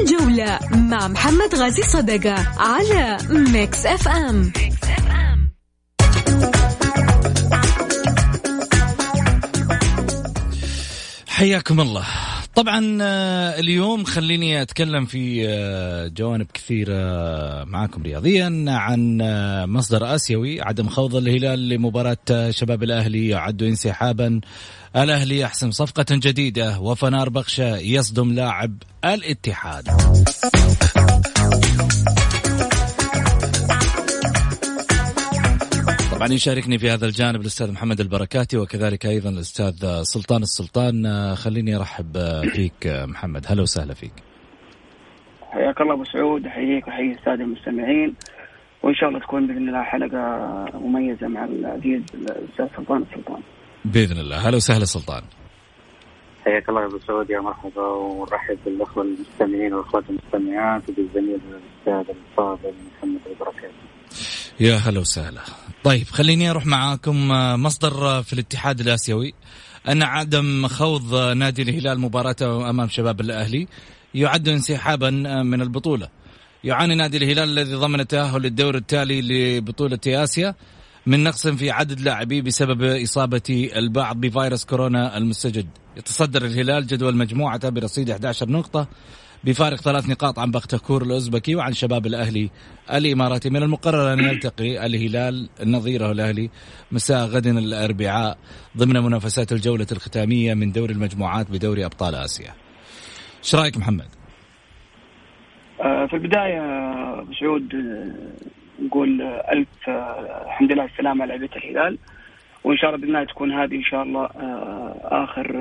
الجولة مع محمد غازي صدقة على Mix FM حياكم الله. طبعا آه، اليوم خليني أتكلم في آه، جوانب كثيرة معاكم رياضيا عن آه، مصدر آسيوي عدم خوض الهلال لمباراة شباب الأهلي يعد انسحابا. الأهلي يحسم صفقة جديدة وفنار بخشة يصدم لاعب الاتحاد. طبعا يشاركني في هذا الجانب الأستاذ محمد البركاتي وكذلك أيضا الأستاذ سلطان السلطان. خليني أرحب فيك محمد. هلا وسهلا فيك. حياك الله أبو سعود أحييك وأحيي السادة المستمعين. وإن شاء الله تكون بإذن الله حلقة مميزة مع العزيز الأستاذ سلطان السلطان. بإذن الله. هلا وسهلا سلطان. حياك الله يا أبو سعود يا مرحبا ونرحب بالأخوة المستمعين والأخوات المستمعات وبالزميل الأستاذ الفاضل محمد البركاتي. يا هلا وسهلا. طيب خليني أروح معاكم آه، مصدر آه، في الاتحاد الآسيوي. أن عدم خوض آه، نادي الهلال مباراته أمام شباب الأهلي يعد انسحابا من البطولة. يعاني نادي الهلال الذي ضمن التاهل للدور التالي لبطولة آسيا من نقص في عدد لاعبيه بسبب إصابة البعض بفيروس كورونا المستجد. يتصدر الهلال جدول مجموعته برصيد 11 نقطة بفارق ثلاث نقاط عن بختكور الأوزبكي وعن شباب الأهلي الإماراتي. من المقرر أن يلتقي الهلال نظيره الأهلي مساء غد الأربعاء ضمن منافسات الجولة الختامية من دوري المجموعات بدوري أبطال آسيا. إيش رأيك محمد؟ آه، في البداية سعود آه، نقول ألف آه، الحمد لله السلامة على لعبة الهلال. وإن شاء الله بإذن تكون هذه إن شاء الله آخر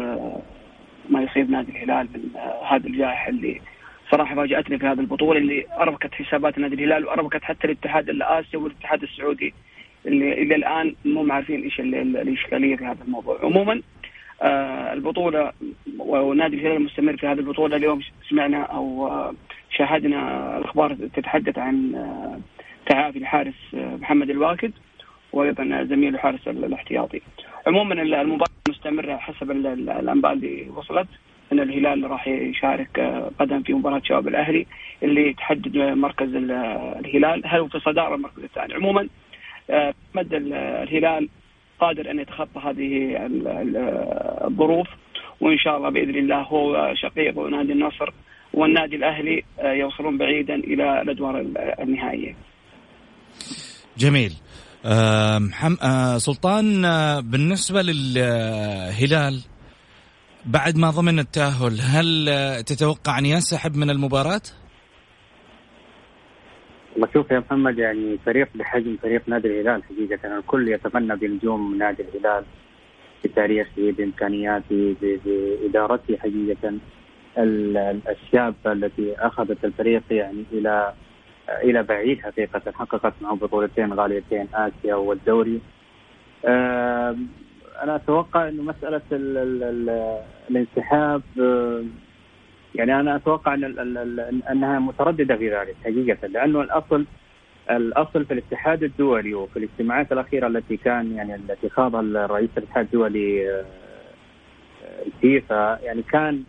ما يصيب نادي الهلال من هذا الجائحة اللي صراحة فاجاتني في هذه البطولة اللي أربكت حسابات نادي الهلال وأربكت حتى الاتحاد الاسيوي والاتحاد السعودي اللي إلى الآن مو عارفين إيش الإشكالية في هذا الموضوع. عموما آه البطولة ونادي الهلال مستمر في هذه البطولة. اليوم سمعنا أو آه شاهدنا الأخبار تتحدث عن آه تعافي الحارس آه محمد الواكد وأيضا زميله حارس الاحتياطي. عموما المباراة مستمرة حسب الأنباء اللي وصلت. إن الهلال راح يشارك آه، قدم في مباراة شباب الأهلي اللي تحدد مركز الهلال هل هو في صدارة المركز الثاني عموما آه، مد الهلال قادر أن يتخطى هذه الظروف وإن شاء الله بإذن الله هو شقيق نادي النصر والنادي الأهلي آه، يوصلون بعيدا إلى الأدوار النهائية. جميل. أه سلطان بالنسبة للهلال بعد ما ضمن التأهل هل تتوقع أن ينسحب من المباراة؟ والله شوف يا محمد يعني فريق بحجم فريق نادي الهلال حقيقة. الكل يتمنى بنجوم نادي الهلال بتاريخه بإمكانياته بإدارته حقيقة. الشابة التي أخذت الفريق يعني إلى إلى بعيد حقيقة حققت معه بطولتين غاليتين آسيا والدوري. أنا أتوقع إنه مسألة ال ال ال الانسحاب يعني أنا أتوقع إن أنها مترددة في ذلك حقيقة لأنه الأصل الأصل في الاتحاد الدولي وفي الاجتماعات الأخيرة التي كان يعني التي خاضها الرئيس الاتحاد الدولي الفيفا يعني كان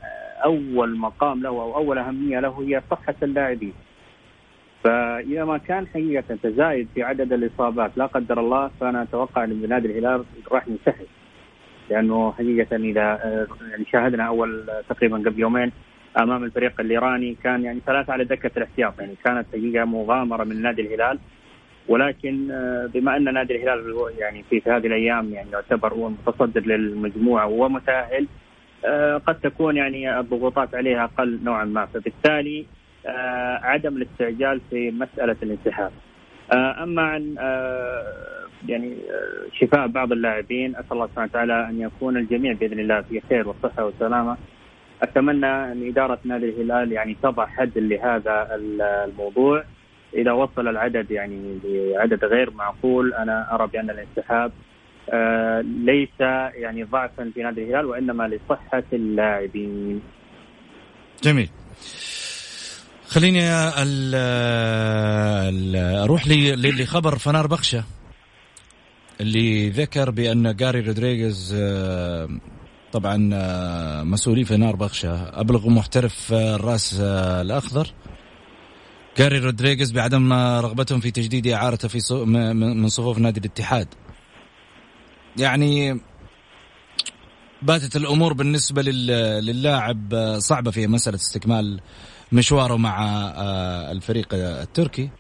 أول مقام له أو أول أهمية له هي صحة اللاعبين. فإذا ما كان حقيقة تزايد في عدد الإصابات لا قدر الله فأنا أتوقع أن نادي الهلال راح ينسحب. لأنه حقيقة إذا يعني شاهدنا أول تقريبا قبل يومين أمام الفريق الإيراني كان يعني ثلاثة على دكة الاحتياط. يعني كانت حقيقة مغامرة من نادي الهلال. ولكن بما أن نادي الهلال يعني في, هذه الأيام يعني يعتبر هو متصدر للمجموعة ومتأهل قد تكون يعني الضغوطات عليه أقل نوعا ما. فبالتالي عدم الاستعجال في مسألة الانسحاب أما عن يعني آه، شفاء بعض اللاعبين أسأل الله سبحانه وتعالى أن يكون الجميع بإذن الله في خير وصحة وسلامة أتمنى أن إدارة نادي الهلال يعني تضع حد لهذا الموضوع إذا وصل العدد يعني لعدد غير معقول أنا أرى بأن الانسحاب آه ليس يعني ضعفا في نادي الهلال وإنما لصحة اللاعبين. جميل. خليني ال ال أروح لخبر فنار بخشة. اللي ذكر بأن جاري رودريغيز آه، طبعا آه، مسؤولي فنار بخشة. أبلغ محترف الرأس الأخضر. جاري رودريغيز بعدم رغبتهم في تجديد إعارته في من صفوف نادي الاتحاد. يعني باتت الأمور بالنسبة للاعب صعبة في مسألة استكمال مشواره مع آه، الفريق التركي.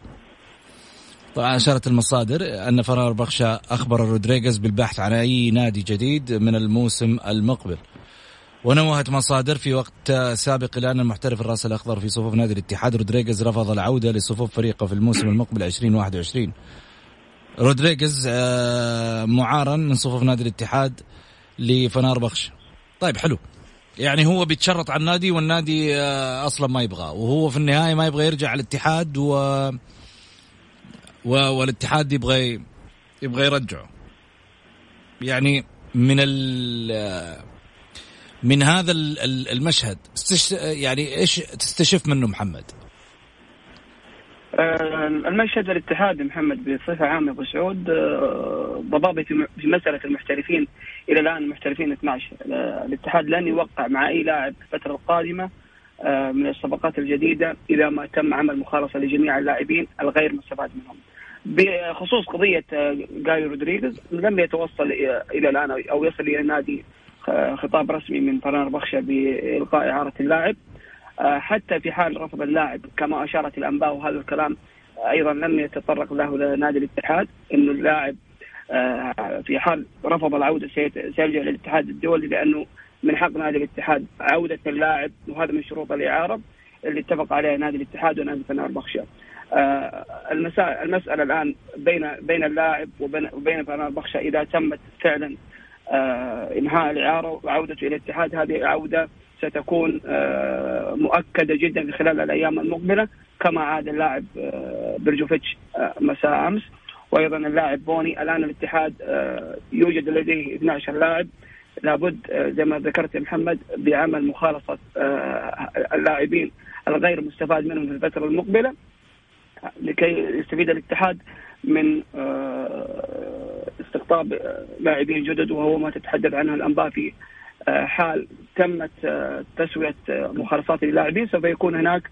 طبعا أشارت المصادر أن فنار بخشا أخبر رودريغيز بالبحث عن أي نادي جديد من الموسم المقبل. ونوهت مصادر في وقت سابق إلى أن المحترف الرأس الأخضر في صفوف نادي الاتحاد رودريغيز رفض العودة لصفوف فريقه في الموسم المقبل 2021 رودريغيز آه، معارا من صفوف نادي الاتحاد لفنار بخش. طيب حلو. يعني هو بيتشرط على النادي والنادي آه، أصلا ما يبغاه وهو في النهاية ما يبغى يرجع الاتحاد و... و... والاتحاد يبغى يبغى يرجعه يعني من ال من هذا المشهد يعني إيش تستشف منه محمد؟ آه، المشهد الاتحاد محمد بصفة عامة أبو سعود آه، ضبابي في مسألة المحترفين إلى الآن المحترفين 12 الاتحاد لن يوقع مع أي لاعب في الفترة القادمة آه، من الصفقات الجديدة إذا ما تم عمل مخالصة لجميع اللاعبين الغير مستفاد منهم. بخصوص قضية جاي رودريغيز لم يتوصل إلى الآن أو يصل إلى النادي خطاب رسمي من فرنر بخشة بإلقاء إعارة اللاعب. آه، حتى في حال رفض اللاعب كما أشارت الأنباء وهذا الكلام أيضا لم يتطرق له لنادي الاتحاد انه اللاعب آه، في حال رفض العودة سيرجع للاتحاد الدولي لأنه من حق نادي الاتحاد عودة اللاعب وهذا من شروط الإعارة اللي اتفق عليها نادي الاتحاد ونادي فنار بخشة. آه، المسألة الآن بين بين اللاعب وبين وبين فنار بخشة إذا تمت فعلا إنهاء الإعارة وعودته إلى الاتحاد هذه عودة ستكون آه، مؤكدة جدا في خلال الأيام المقبلة كما عاد اللاعب آه، برجوفيتش آه، مساء أمس. وأيضا اللاعب بوني الآن الاتحاد يوجد لديه 12 لاعب. لابد زي ما ذكرت يا محمد بعمل مخالصه اللاعبين الغير مستفاد منهم في الفترة المقبلة لكي يستفيد الاتحاد من استقطاب لاعبين جدد وهو ما تتحدث عنه الأنباء في حال تمت آه، تسوية آه، مخالصات اللاعبين سوف يكون هناك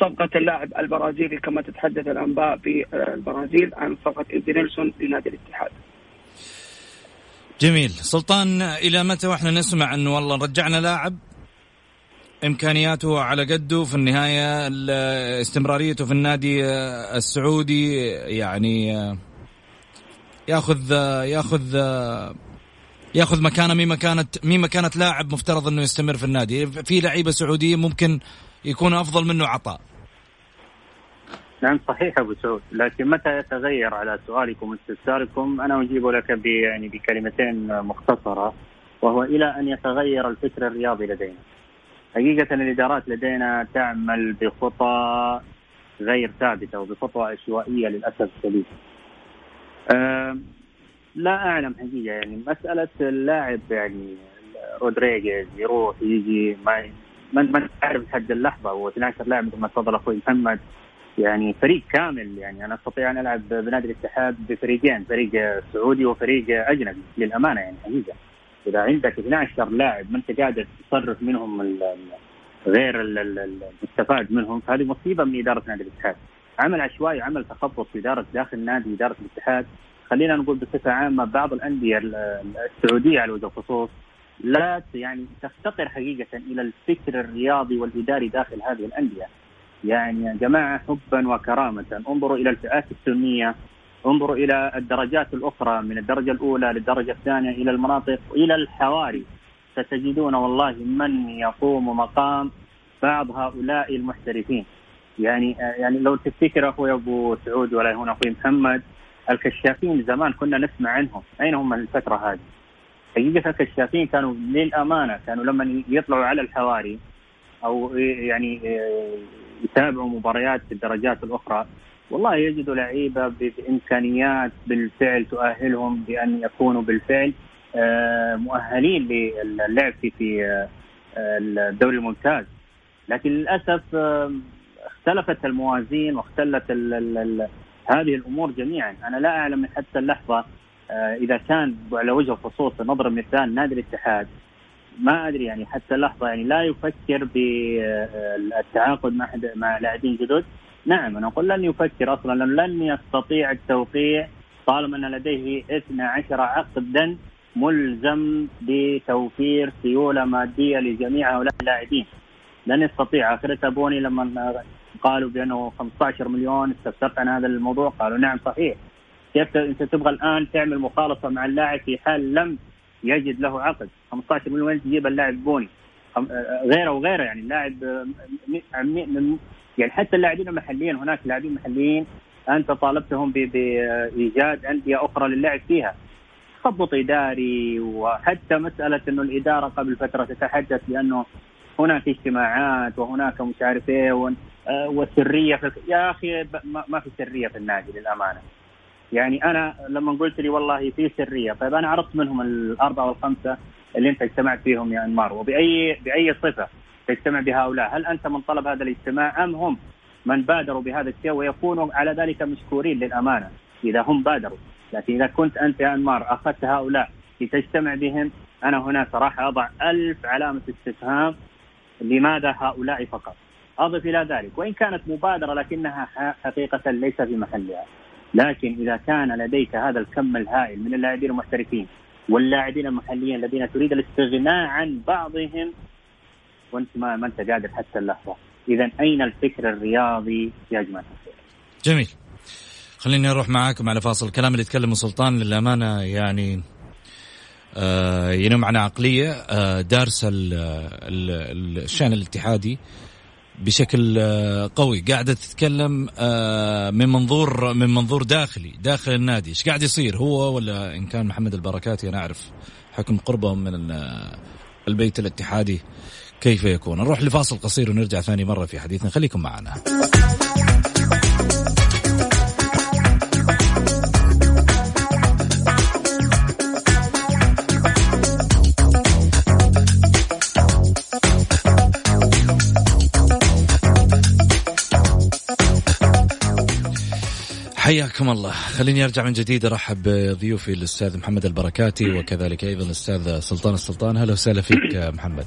صفقة اللاعب البرازيلي كما تتحدث الأنباء في آه، البرازيل عن صفقة إنتي نيلسون لنادي الاتحاد. جميل. سلطان إلى متى وإحنا نسمع أنه والله رجعنا لاعب؟ إمكانياته على قده في النهاية استمراريته في النادي السعودي يعني ياخذ ياخذ ياخذ مكانه مين كانت مين كانت لاعب مفترض إنه يستمر في النادي في لعيبة سعودية ممكن يكون أفضل منه عطاء نعم صحيح أبو سعود لكن متى يتغير على سؤالكم واستفساركم أنا أجيب لك يعني بكلمتين مختصرة وهو إلى أن يتغير الفكر الرياضي لدينا. حقيقة الإدارات لدينا تعمل بخطى غير ثابتة وبخطى عشوائية للأسف الشديد. لا أعلم حقيقة يعني مسألة اللاعب يعني رودريجيز يروح يجي ما ما ما تعرف لحد اللحظة هو 12 لاعب مثل ما تفضل أخوي محمد. يعني فريق كامل يعني أنا أستطيع أن ألعب بنادي الاتحاد بفريقين فريق سعودي وفريق أجنبي للأمانة يعني حقيقة. إذا عندك 12 لاعب ما أنت قادر تصرف منهم غير المستفاد منهم فهذه مصيبة من إدارة نادي الاتحاد. عمل عشوائي عمل تخبط في إدارة داخل نادي إدارة الاتحاد. خلينا نقول بصفة عامة بعض الأندية السعودية على وجه الخصوص لا يعني تفتقر حقيقة إلى الفكر الرياضي والإداري داخل هذه الأندية. يعني يا جماعة حبا وكرامة انظروا إلى الفئات السنية انظروا إلى الدرجات الأخرى من الدرجة الأولى للدرجة الثانية إلى المناطق إلى الحواري ستجدون والله من يقوم مقام بعض هؤلاء المحترفين يعني يعني لو تفتكر أخوي أبو سعود ولا هنا أخوي محمد الكشافين زمان كنا نسمع عنهم. أين هم الفترة هذه؟ حقيقة الكشافين كانوا للأمانة كانوا لما يطلعوا على الحواري أو يعني آه، يتابعوا مباريات في الدرجات الأخرى والله يجدوا لعيبة بإمكانيات بالفعل تؤهلهم بأن يكونوا بالفعل آه، مؤهلين للعب في في آه، الدوري الممتاز. لكن للأسف اختلفت الموازين واختلت هذه الأمور جميعا. أنا لا أعلم حتى اللحظة آه، إذا كان على وجه الخصوص نضرب مثال نادي الاتحاد ما أدري يعني حتى اللحظة يعني لا يفكر بالتعاقد مع مع لاعبين جدد. نعم أنا أقول لن يفكر أصلا لأنه لن يستطيع التوقيع طالما أن لديه 12 عقدا ملزم بتوفير سيولة مادية لجميع هؤلاء اللاعبين. لن يستطيع. اخرتها بوني لما قالوا بأنه 15 مليون استفسرت عن هذا الموضوع قالوا نعم صحيح. كيف أنت تبغى الآن تعمل مخالصه مع اللاعب في حال لم يجد له عقد؟ 15 مليون وين تجيب اللاعب بوني. غيره وغيره يعني اللاعب يعني حتى اللاعبين المحليين هناك لاعبين محليين أنت طالبتهم بايجاد أندية أخرى للعب فيها. تخبط إداري وحتى مسألة إنه الإدارة قبل فترة تتحدث بأنه هناك اجتماعات وهناك مش عارف إيه وسريه في يا أخي ما في سرية في النادي للأمانة. يعني أنا لما قلت لي والله في سرية طيب أنا عرفت منهم الأربعة والخمسة اللي أنت اجتمعت فيهم يا أنمار وباي بأي صفة تجتمع بهؤلاء هل أنت من طلب هذا الاجتماع أم هم من بادروا بهذا الشيء ويكونوا على ذلك مشكورين للأمانة؟ إذا هم بادروا. لكن إذا كنت أنت يا أنمار أخذت هؤلاء لتجتمع بهم أنا هنا صراحة أضع ألف علامة استفهام لماذا هؤلاء فقط. أضف إلى ذلك. وإن كانت مبادرة لكنها حقيقة ليس في محلها. لكن إذا كان لديك هذا الكم الهائل من اللاعبين المحترفين واللاعبين المحليين الذين تريد الاستغناء عن بعضهم وأنت ما, ما أنت قادر حتى اللحظة. اذا أين الفكر الرياضي يا جماعة جميل. خليني أروح معاكم على فاصل الكلام اللي يتكلمه سلطان للأمانة يعني آه ينم عن عقلية. آه دارسه الشأن الاتحادي. بشكل آه قوي. قاعدة تتكلم آه من منظور من منظور داخلي داخل النادي. إيش قاعد يصير هو ولا إن كان محمد البركاتي؟ أنا أعرف حكم قربهم من البيت الاتحادي كيف يكون. نروح لفاصل قصير ونرجع ثاني مرة في حديثنا. خليكم معنا. حياكم الله. خليني أرجع من جديد أرحب بضيوفي الأستاذ محمد البركاتي وكذلك أيضا الأستاذ سلطان السلطان. أهلا وسهلا فيك محمد.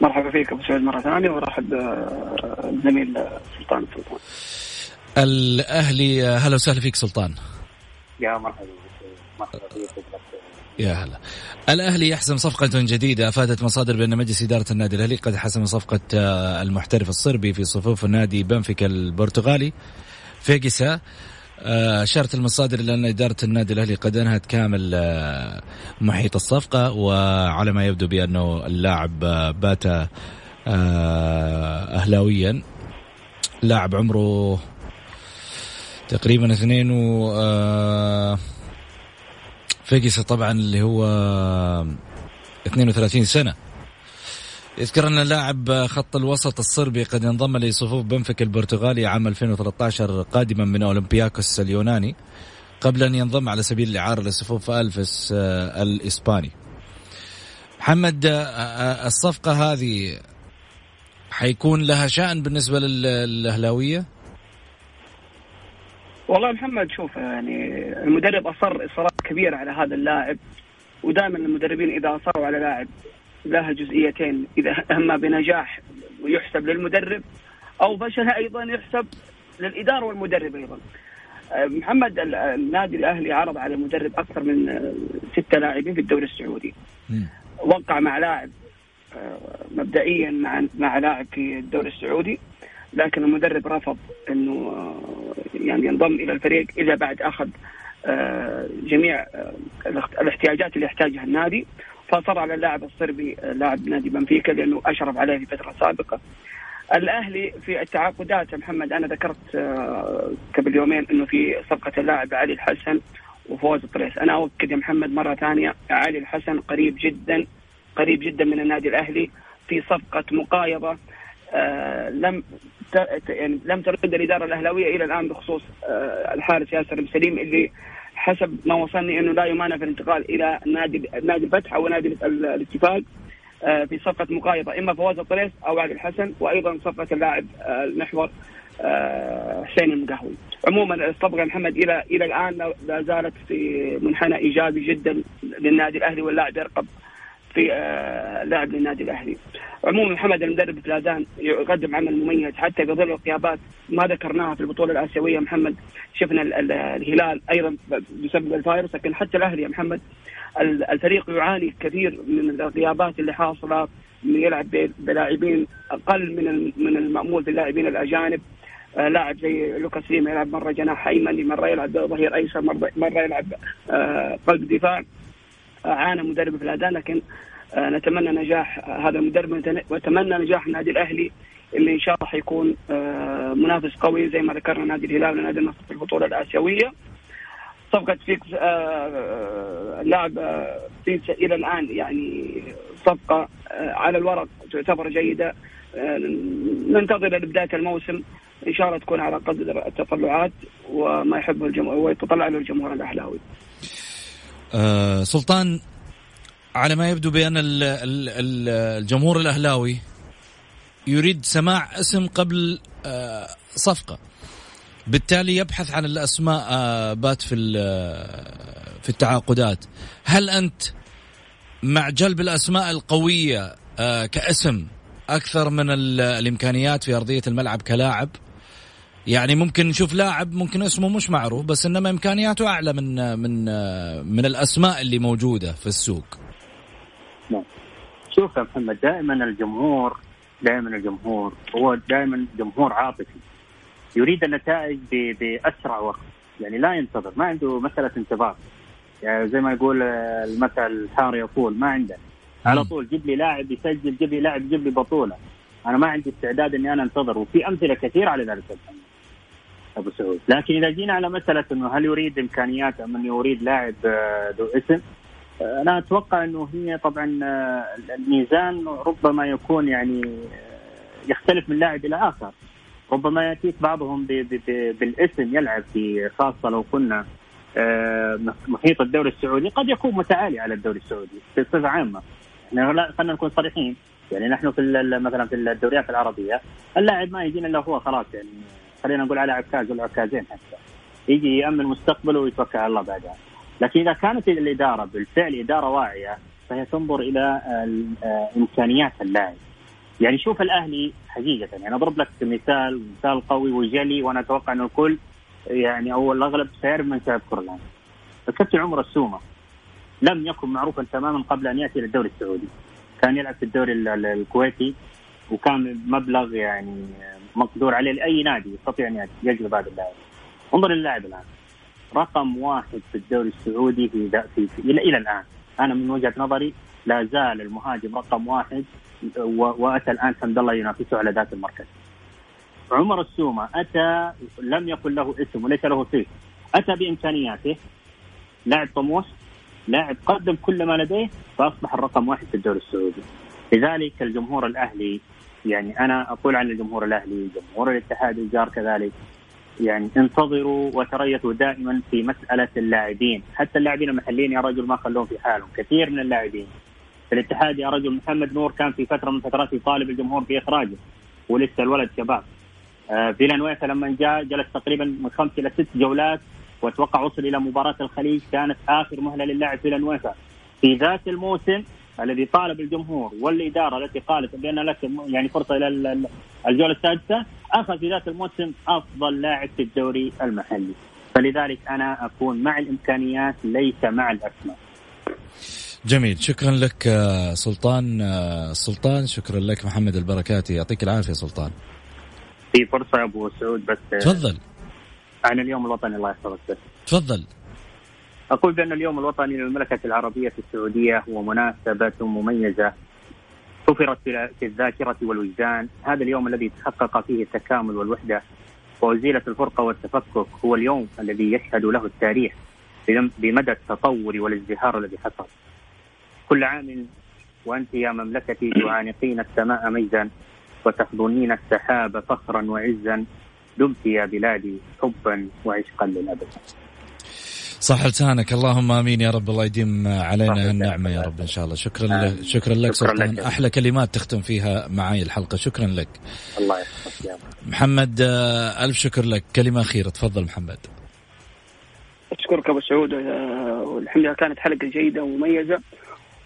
مرحبا فيك أبو سعود مرة ثانية وأرحب بالزميل سلطان سلطان الأهلي هلا وسهلا فيك سلطان. يا مرحبا مرحبا فيك. يا هلا. الأهلي يحسم صفقة جديدة أفادت مصادر بأن مجلس إدارة النادي الأهلي قد حسم صفقة المحترف الصربي في صفوف النادي بنفيكا البرتغالي. فيجيسا آه، أشارت المصادر إلى أن إدارة النادي الأهلي قد أنهت كامل آه، محيط الصفقة وعلى ما يبدو بأنه اللاعب آه، بات أهلاويا. لاعب عمره تقريبا اثنين و فيجيسا طبعا اللي هو 32 سنة. يذكر أن لاعب خط الوسط الصربي قد انضم لصفوف بنفيك البرتغالي عام 2013 قادما من أولمبياكوس اليوناني قبل أن ينضم على سبيل الإعارة لصفوف ألفس آه، الإسباني محمد آه، آه، الصفقة هذه حيكون لها شأن بالنسبة للأهلاوية؟ والله محمد شوف يعني المدرب أصر إصرار كبيرة على هذا اللاعب ودائما المدربين إذا أصروا على لاعب لها جزئيتين إذا أما بنجاح يحسب للمدرب أو فشل أيضا يحسب للإدارة والمدرب أيضا. آه، محمد النادي الأهلي عرض على المدرب أكثر من آه، ستة لاعبين في الدوري السعودي. وقع مع لاعب آه، مبدئيا مع مع لاعب في الدوري السعودي لكن المدرب رفض إنه يعني ينضم إلى الفريق إلا بعد أخذ جميع الاحتياجات اللي يحتاجها النادي فصار على اللاعب الصربي لاعب نادي بنفيكا لأنه أشرف عليه في فترة سابقة. الأهلي في التعاقدات محمد أنا ذكرت آه، قبل يومين إنه في صفقة اللاعب علي الحسن وفوز الطريس، أنا أؤكد يا محمد مرة ثانية علي الحسن قريب جدا قريب جدا من النادي الأهلي في صفقة مقايضة آه لم يعني لم ترد الإدارة الأهلاوية إلى الآن بخصوص آه الحارس ياسر سليم اللي حسب ما وصلني إنه لا يمانع في الانتقال إلى نادي نادي الفتح أو نادي الاتفاق آه، في صفقة مقايضة إما فواز الطريس أو علي الحسن وأيضا صفقة اللاعب آه، المحور آه، حسين المقهوي. عموما الصفقة محمد إلى إلى الآن لا زالت في منحنى إيجابي جدا للنادي الأهلي واللاعب يرقب في آه، لعب للنادي الأهلي. عموما محمد المدرب فلادان يقدم عمل مميز. حتى في ظل الغيابات ما ذكرناها في البطولة الآسيوية محمد. شفنا الهلال أيضا بسبب الفيروس لكن حتى الأهلي يا محمد الفريق يعاني كثير من الغيابات اللي حاصلة يلعب بلاعبين أقل من من المأمول باللاعبين الأجانب. آه لاعب زي لوكاس ليما يلعب مرة جناح أيمن مرة يلعب ظهير أيسر مرة يلعب آه قلب دفاع. عانى مدرب في الأداء لكن آه نتمنى نجاح هذا المدرب وأتمنى نجاح النادي الأهلي اللي إن شاء الله حيكون آه منافس قوي زي ما ذكرنا نادي الهلال ونادي النصر في البطولة الآسيوية. صفقة فيكس آه، آه، فيكس إلى الآن يعني صفقة آه، على الورق تعتبر جيدة. ننتظر لبداية الموسم. إن شاء الله تكون على قدر التطلعات وما يحبه الجمهور ويتطلع له الجمهور الأهلاوي. أه سلطان على ما يبدو بأن الجمهور الأهلاوي يريد سماع اسم قبل صفقة. بالتالي يبحث عن الأسماء آه، بات في في التعاقدات. هل أنت مع جلب الأسماء القوية آه، كاسم أكثر من الإمكانيات في أرضية الملعب كلاعب؟ يعني ممكن نشوف لاعب ممكن اسمه مش معروف بس إنما إمكانياته أعلى من من آه، من الأسماء اللي موجودة في السوق. نعم. شوف يا محمد دائما الجمهور دائما الجمهور هو دائما جمهور عاطفي. يريد النتائج بأسرع وقت. يعني لا ينتظر ما عنده مسألة انتظار. يعني زي ما يقول المثل الحار يطول ما عنده. على طول جيب لي لاعب يسجل جيب لي لاعب جيب لي بطولة. أنا ما عندي استعداد إني أنا أنتظر. وفي أمثلة كثيرة على ذلك أبو سعود. لكن إذا جينا على مسألة إنه هل يريد إمكانيات أم أنه يريد لاعب آه، ذو اسم آه، أنا أتوقع إنه هي طبعا آه، الميزان ربما يكون يعني يختلف من لاعب إلى آخر. ربما يأتيك بعضهم بالاسم يلعب في خاصة لو كنا آه، محيط الدوري السعودي. قد يكون متعالي على الدوري السعودي بصفة عامة. لا خلينا نكون صريحين. يعني نحن في مثلا في الدوريات العربية اللاعب ما يجينا إلا هو خلاص يعني خلينا نقول على عكاز ولا عكازين حتى. يجي يأمن مستقبله ويتوكل على الله بعدها. لكن إذا كانت الإدارة بالفعل إدارة واعية فهي تنظر إلى آه، إمكانيات اللاعب. يعني شوف الأهلي حقيقة يعني أضرب لك مثال مثال قوي وجلي وأنا أتوقع إنه الكل يعني أو الأغلب سيعرف من سيذكر الان الكابتن عمر السومة لم يكن معروفا تماما قبل أن يأتي إلى الدوري السعودي. كان يلعب في الدوري الكويتي وكان مبلغ يعني مقدور عليه لأي نادي يستطيع أن يجلب هذا اللاعب. انظر للاعب الآن. رقم واحد في الدوري السعودي في, في, في إلى إلى الآن. أنا من وجهة نظري لا زال المهاجم رقم واحد وأتى الآن حمد الله ينافسه على ذات المركز. عمر السومة أتى لم يكن له اسم وليس له صيت أتى بإمكانياته. لاعب طموح. لاعب قدم كل ما لديه فأصبح الرقم واحد في الدوري السعودي. لذلك الجمهور الأهلي يعني أنا أقول عن الجمهور الأهلي جمهور الاتحاد الجار كذلك. يعني انتظروا وتريثوا دائما في مسألة اللاعبين، حتى اللاعبين المحليين يا رجل ما خلوهم في حالهم، كثير من اللاعبين. في الاتحاد يا رجل محمد نور كان في فترة من فترات يطالب الجمهور بإخراجه ولسه الولد شباب. آه فيلانويفا لما جاء جلس تقريبا من خمس إلى ست جولات وأتوقع وصل إلى مباراة الخليج كانت آخر مهلة للاعب فيلانويفا في ذات الموسم الذي طالب الجمهور والإدارة التي قالت بأن لك يعني فرصة إلى الجولة السادسة أخذ في ذات الموسم أفضل لاعب في الدوري المحلي. فلذلك أنا أكون مع الإمكانيات ليس مع الأسماء. جميل. شكرا لك آه، سلطان آه، سلطان. شكرا لك محمد البركاتي. يعطيك العافية سلطان. في فرصة أبو سعود بس آه، تفضل. عن اليوم الوطني الله يحفظك. تفضل. أقول بأن اليوم الوطني للمملكة العربية السعودية هو مناسبة مميزة. حفرت في الذاكرة والوجدان. هذا اليوم الذي تحقق فيه التكامل والوحدة. وأزيلت الفرقة والتفكك. هو اليوم الذي يشهد له التاريخ بمدى التطور والازدهار الذي حصل. كل عام وأنت يا مملكتي تعانقين السماء مجدا وتحضنين السحاب فخرا وعزا. دمت يا بلادي حبا وعشقا للأبد. صح لسانك اللهم آمين. يا رب الله يديم علينا النعمه يا رب إن شاء الله. شكرا لك شكرا لك. شكرا سلطان. لك. أحلى كلمات تختم فيها معي الحلقة. شكرا لك. الله يحفظك يا محمد آه، ألف شكر لك. كلمة أخيرة. تفضل محمد. أشكرك أبو سعود. آه، والحمد لله كانت حلقة جيدة ومميزة.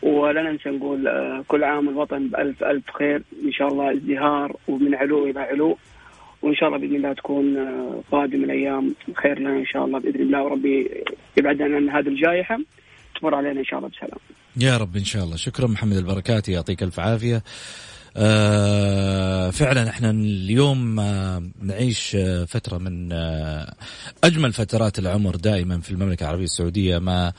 ولا ننسى نقول آه، كل عام الوطن بألف ألف خير. إن شاء الله ازدهار ومن علو إلى علو. وإن شاء الله بإذن الله تكون آه، قادم الأيام خير لنا إن شاء الله بإذن الله وربي يبعد عن هذه الجائحة تمر علينا إن شاء الله بسلام. يا رب إن شاء الله. شكرا محمد البركاتي يعطيك ألف عافية. آه فعلا إحنا اليوم آه نعيش آه فترة من آه أجمل فترات العمر دائما في المملكة العربية السعودية ما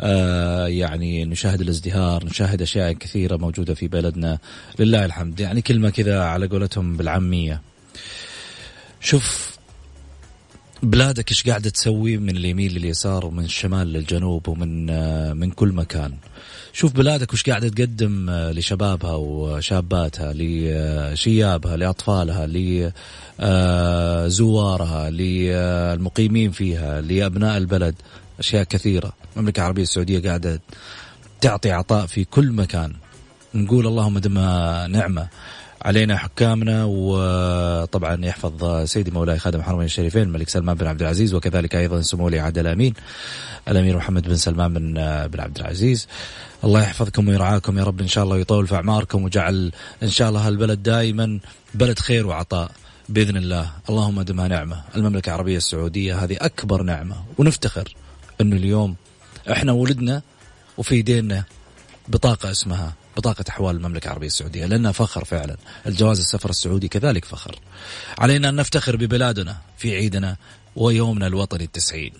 آه يعني نشاهد الازدهار نشاهد أشياء كثيرة موجودة في بلدنا. لله الحمد. يعني كلمة كذا على قولتهم بالعامية. شوف بلادك إيش قاعدة تسوي من اليمين لليسار ومن الشمال للجنوب ومن آه من كل مكان. شوف بلادك وش قاعدة تقدم آه، لشبابها وشاباتها لشيابها لأطفالها لزوارها للمقيمين فيها لأبناء البلد. أشياء كثيرة. المملكة العربية السعودية قاعدة تعطي عطاء في كل مكان. نقول اللهم دم نعمة. علينا حكامنا وطبعا يحفظ سيدي مولاي خادم الحرمين الشريفين الملك سلمان بن عبد العزيز وكذلك أيضا سمو ولي عهد الامين الأمير محمد بن سلمان بن بن عبد العزيز. الله يحفظكم ويرعاكم يا رب إن شاء الله ويطول في أعماركم وجعل إن شاء الله هالبلد دائما بلد خير وعطاء بإذن الله. اللهم دمها نعمة. المملكة العربية السعودية هذه أكبر نعمة ونفتخر انه اليوم إحنا ولدنا وفي ايدينا بطاقة اسمها بطاقة أحوال المملكة العربية السعودية لأنها فخر فعلا. الجواز السفر السعودي كذلك فخر. علينا أن نفتخر ببلادنا في عيدنا ويومنا الوطني التسعين.